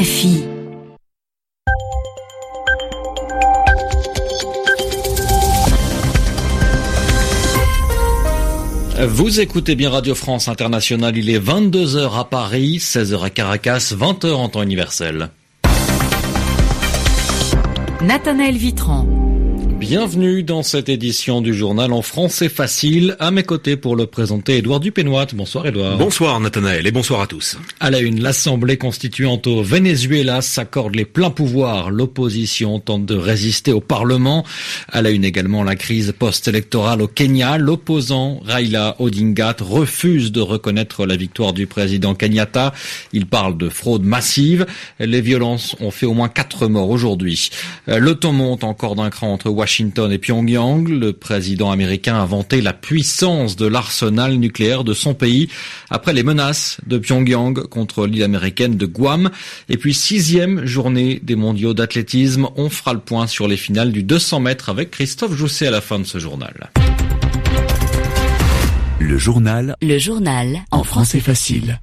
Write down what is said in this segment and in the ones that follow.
RFI. Vous écoutez bien Radio France Internationale, il est 22h à Paris, 16h à Caracas, 20h en temps universel. Nathanaël Vitran. Bienvenue dans cette édition du journal en français facile. À mes côtés pour le présenter, Édouard Dupénoit. Bonsoir Édouard. Bonsoir Nathanaël et bonsoir à tous. À la une, l'Assemblée constituante au Venezuela s'accorde les pleins pouvoirs. L'opposition tente de résister au Parlement. À la une également, la crise post-électorale au Kenya. L'opposant Raila Odinga refuse de reconnaître la victoire du président Kenyatta. Il parle de fraude massive. Les violences ont fait au moins quatre morts aujourd'hui. Le ton monte encore d'un cran entre Washington Washington et Pyongyang, le président américain a vanté la puissance de l'arsenal nucléaire de son pays après les menaces de Pyongyang contre l'île américaine de Guam. Et puis sixième journée des mondiaux d'athlétisme, on fera le point sur les finales du 200 mètres avec Christophe Jousset à la fin de ce journal. Le journal. Le journal. En français facile.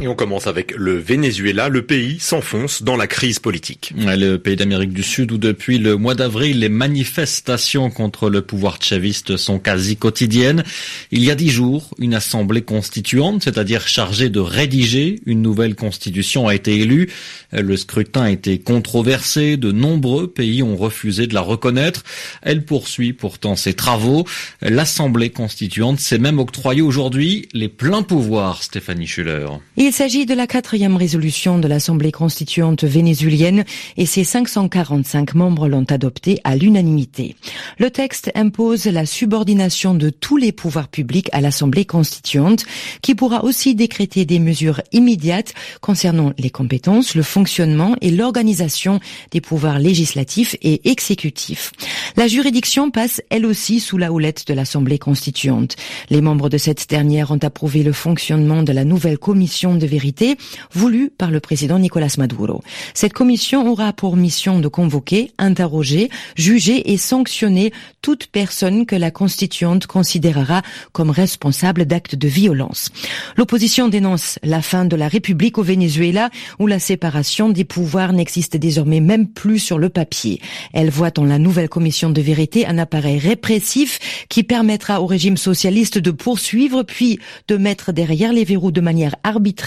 Et on commence avec le Venezuela. Le pays s'enfonce dans la crise politique. Le pays d'Amérique du Sud où depuis le mois d'avril, les manifestations contre le pouvoir chaviste sont quasi quotidiennes. Il y a dix jours, une assemblée constituante, c'est-à-dire chargée de rédiger une nouvelle constitution, a été élue. Le scrutin a été controversé. De nombreux pays ont refusé de la reconnaître. Elle poursuit pourtant ses travaux. L'assemblée constituante s'est même octroyée aujourd'hui les pleins pouvoirs, Stéphanie Schuller. Il s'agit de la quatrième résolution de l'Assemblée constituante vénézuélienne et ses 545 membres l'ont adoptée à l'unanimité. Le texte impose la subordination de tous les pouvoirs publics à l'Assemblée constituante qui pourra aussi décréter des mesures immédiates concernant les compétences, le fonctionnement et l'organisation des pouvoirs législatifs et exécutifs. La juridiction passe elle aussi sous la houlette de l'Assemblée constituante. Les membres de cette dernière ont approuvé le fonctionnement de la nouvelle commission de de vérité voulue par le président Nicolas Maduro. Cette commission aura pour mission de convoquer, interroger, juger et sanctionner toute personne que la constituante considérera comme responsable d'actes de violence. L'opposition dénonce la fin de la République au Venezuela où la séparation des pouvoirs n'existe désormais même plus sur le papier. Elle voit dans la nouvelle commission de vérité un appareil répressif qui permettra au régime socialiste de poursuivre puis de mettre derrière les verrous de manière arbitraire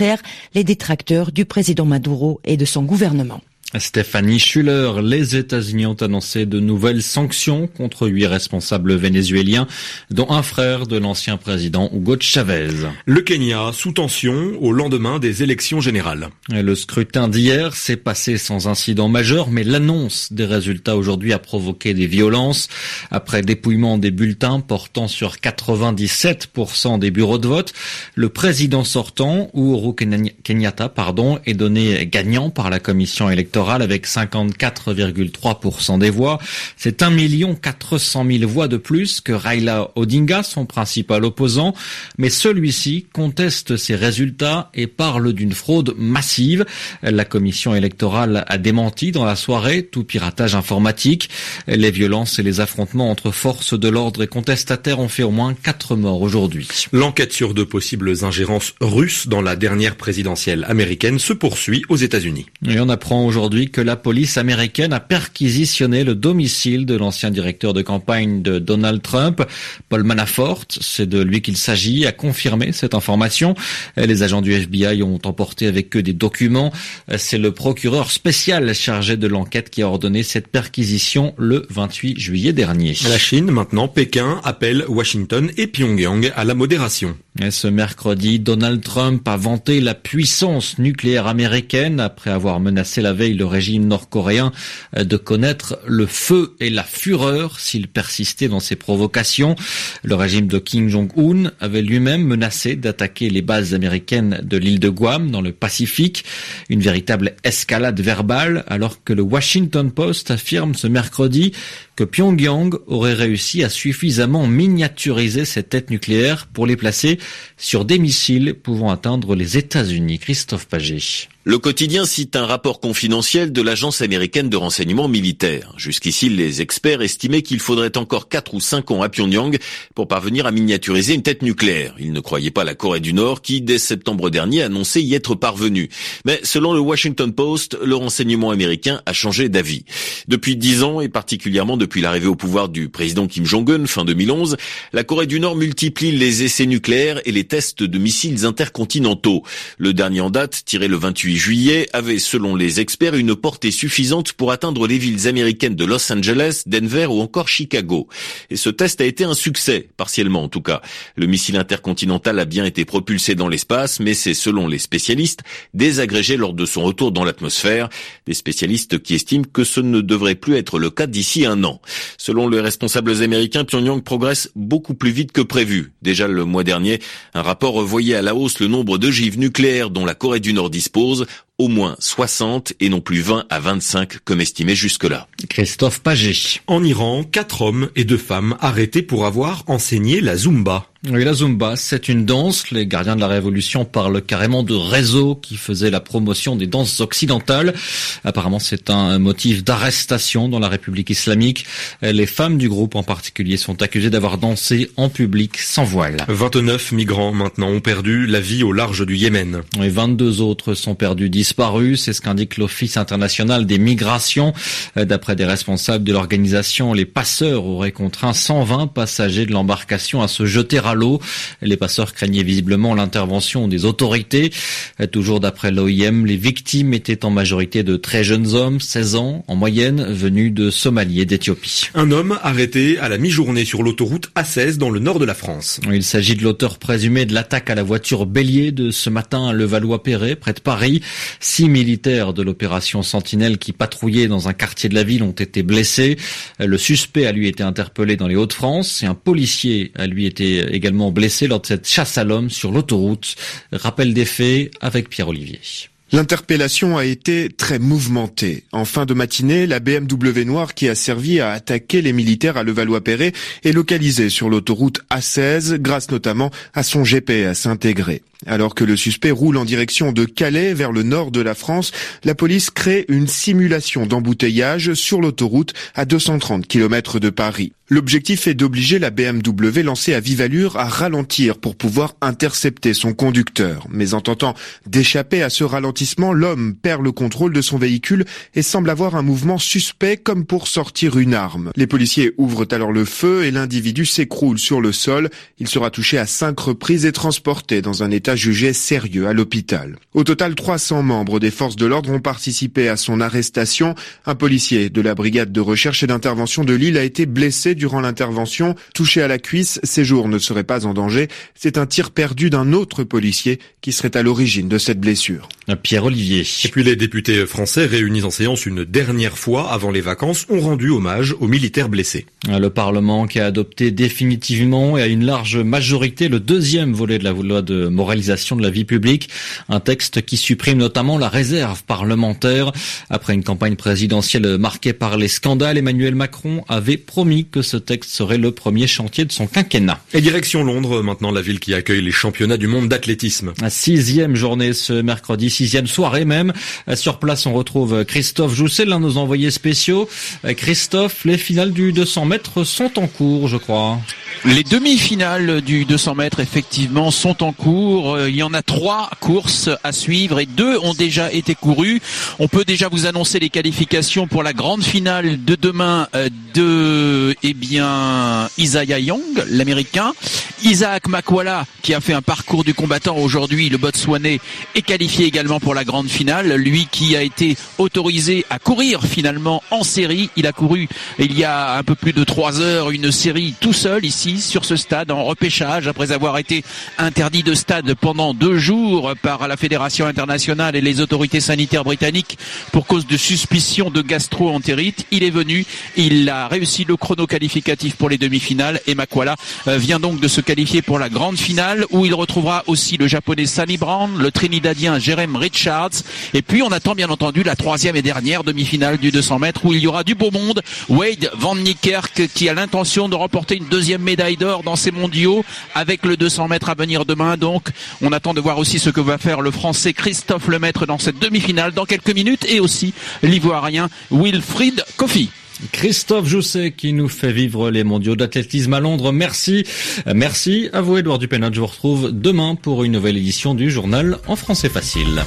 les détracteurs du président Maduro et de son gouvernement. Stéphanie Schuller, les États-Unis ont annoncé de nouvelles sanctions contre huit responsables vénézuéliens, dont un frère de l'ancien président Hugo Chavez. Le Kenya sous tension au lendemain des élections générales. Le scrutin d'hier s'est passé sans incident majeur, mais l'annonce des résultats aujourd'hui a provoqué des violences. Après dépouillement des bulletins portant sur 97% des bureaux de vote, le président sortant, Uhuru Kenyatta, pardon, est donné gagnant par la commission électorale avec 54,3% des voix. C'est 1 400 000 voix de plus que Raila Odinga, son principal opposant, mais celui-ci conteste ces résultats et parle d'une fraude massive. La commission électorale a démenti dans la soirée tout piratage informatique. Les violences et les affrontements entre forces de l'ordre et contestataires ont fait au moins 4 morts aujourd'hui. L'enquête sur de possibles ingérences russes dans la dernière présidentielle américaine se poursuit aux États-Unis. Et on apprend aujourd'hui aujourd'hui que la police américaine a perquisitionné le domicile de l'ancien directeur de campagne de Donald Trump, Paul Manafort. C'est de lui qu'il s'agit, a confirmé cette information. Les agents du FBI ont emporté avec eux des documents. C'est le procureur spécial chargé de l'enquête qui a ordonné cette perquisition le 28 juillet dernier. La Chine, maintenant, Pékin appelle Washington et Pyongyang à la modération. Et ce mercredi, Donald Trump a vanté la puissance nucléaire américaine après avoir menacé la veille le régime nord-coréen euh, de connaître le feu et la fureur s'il persistait dans ses provocations. Le régime de Kim Jong-un avait lui-même menacé d'attaquer les bases américaines de l'île de Guam dans le Pacifique. Une véritable escalade verbale alors que le Washington Post affirme ce mercredi que Pyongyang aurait réussi à suffisamment miniaturiser cette tête nucléaire pour les placer sur des missiles pouvant atteindre les États-Unis. Christophe Paget. Le quotidien cite un rapport confidentiel de l'agence américaine de renseignement militaire. Jusqu'ici, les experts estimaient qu'il faudrait encore 4 ou 5 ans à Pyongyang pour parvenir à miniaturiser une tête nucléaire. Ils ne croyaient pas la Corée du Nord qui, dès septembre dernier, annonçait y être parvenue. Mais selon le Washington Post, le renseignement américain a changé d'avis. Depuis 10 ans, et particulièrement depuis l'arrivée au pouvoir du président Kim Jong-un fin 2011, la Corée du Nord multiplie les essais nucléaires et les tests de missiles intercontinentaux. Le dernier en date, tiré le 28 juillet avait, selon les experts, une portée suffisante pour atteindre les villes américaines de Los Angeles, Denver ou encore Chicago. Et ce test a été un succès, partiellement en tout cas. Le missile intercontinental a bien été propulsé dans l'espace, mais c'est, selon les spécialistes, désagrégé lors de son retour dans l'atmosphère. Des spécialistes qui estiment que ce ne devrait plus être le cas d'ici un an. Selon les responsables américains, Pyongyang progresse beaucoup plus vite que prévu. Déjà le mois dernier, un rapport revoyait à la hausse le nombre d'ogives nucléaires dont la Corée du Nord dispose au moins 60 et non plus 20 à 25 comme estimé jusque-là. Christophe Paget. En Iran, quatre hommes et deux femmes arrêtés pour avoir enseigné la Zumba. Oui, la Zumba, c'est une danse. Les gardiens de la Révolution parlent carrément de réseau qui faisait la promotion des danses occidentales. Apparemment, c'est un motif d'arrestation dans la République islamique. Les femmes du groupe en particulier sont accusées d'avoir dansé en public sans voile. 29 migrants maintenant ont perdu la vie au large du Yémen. Et 22 autres sont perdus disparus. C'est ce qu'indique l'Office international des migrations. D'après des responsables de l'organisation, les passeurs auraient contraint 120 passagers de l'embarcation à se jeter à l'eau. Les passeurs craignaient visiblement l'intervention des autorités. Toujours d'après l'OIM, les victimes étaient en majorité de très jeunes hommes, 16 ans en moyenne, venus de Somalie et d'Éthiopie. Un homme arrêté à la mi-journée sur l'autoroute A16 dans le nord de la France. Il s'agit de l'auteur présumé de l'attaque à la voiture bélier de ce matin à Levallois-Perret, près de Paris. Six militaires de l'opération Sentinelle qui patrouillaient dans un quartier de la ville ont été blessés. Le suspect a lui été interpellé dans les Hauts-de-France et un policier a lui été également blessé lors de cette chasse à l'homme sur l'autoroute. Rappel des faits avec Pierre-Olivier. L'interpellation a été très mouvementée. En fin de matinée, la BMW noire qui a servi à attaquer les militaires à Levallois-Perret est localisée sur l'autoroute A16 grâce notamment à son GPS intégré. Alors que le suspect roule en direction de Calais vers le nord de la France, la police crée une simulation d'embouteillage sur l'autoroute à 230 km de Paris. L'objectif est d'obliger la BMW lancée à vive allure à ralentir pour pouvoir intercepter son conducteur. Mais en tentant d'échapper à ce ralentissement, l'homme perd le contrôle de son véhicule et semble avoir un mouvement suspect comme pour sortir une arme. Les policiers ouvrent alors le feu et l'individu s'écroule sur le sol. Il sera touché à cinq reprises et transporté dans un état jugé sérieux à l'hôpital. Au total, 300 membres des forces de l'ordre ont participé à son arrestation. Un policier de la brigade de recherche et d'intervention de Lille a été blessé durant l'intervention. Touché à la cuisse, ses jours ne seraient pas en danger. C'est un tir perdu d'un autre policier qui serait à l'origine de cette blessure. Pierre Olivier. Et puis les députés français réunis en séance une dernière fois avant les vacances ont rendu hommage aux militaires blessés. Le Parlement qui a adopté définitivement et à une large majorité le deuxième volet de la loi de de la vie publique, un texte qui supprime notamment la réserve parlementaire. Après une campagne présidentielle marquée par les scandales, Emmanuel Macron avait promis que ce texte serait le premier chantier de son quinquennat. Et direction Londres, maintenant la ville qui accueille les championnats du monde d'athlétisme. Sixième journée ce mercredi, sixième soirée même. Sur place, on retrouve Christophe Jousset, l'un de nos envoyés spéciaux. Christophe, les finales du 200 mètres sont en cours, je crois. Les demi-finales du 200 mètres, effectivement, sont en cours. Il y en a trois courses à suivre et deux ont déjà été courues. On peut déjà vous annoncer les qualifications pour la grande finale de demain de, eh bien, Isaiah Young, l'américain. Isaac Makwala, qui a fait un parcours du combattant aujourd'hui, le Botswanais, est qualifié également pour la grande finale. Lui qui a été autorisé à courir finalement en série. Il a couru il y a un peu plus de trois heures une série tout seul ici sur ce stade en repêchage après avoir été interdit de stade pendant deux jours par la Fédération internationale et les autorités sanitaires britanniques pour cause de suspicion de gastro-entérite. Il est venu, il a réussi le chrono qualificatif pour les demi-finales et Makwala euh, vient donc de se qualifier pour la grande finale où il retrouvera aussi le japonais Sunny Brown, le trinidadien Jerem Richards et puis on attend bien entendu la troisième et dernière demi-finale du 200 mètres où il y aura du beau monde. Wade Van Niekerk qui a l'intention de remporter une deuxième médaille d'or dans ces mondiaux avec le 200 mètres à venir demain. Donc on attend de voir aussi ce que va faire le français Christophe Lemaître dans cette demi-finale dans quelques minutes et aussi l'ivoirien Wilfried Kofi. Christophe Jousset qui nous fait vivre les mondiaux d'athlétisme à Londres. Merci. Merci à vous, Edouard Dupenat. Je vous retrouve demain pour une nouvelle édition du journal en français facile.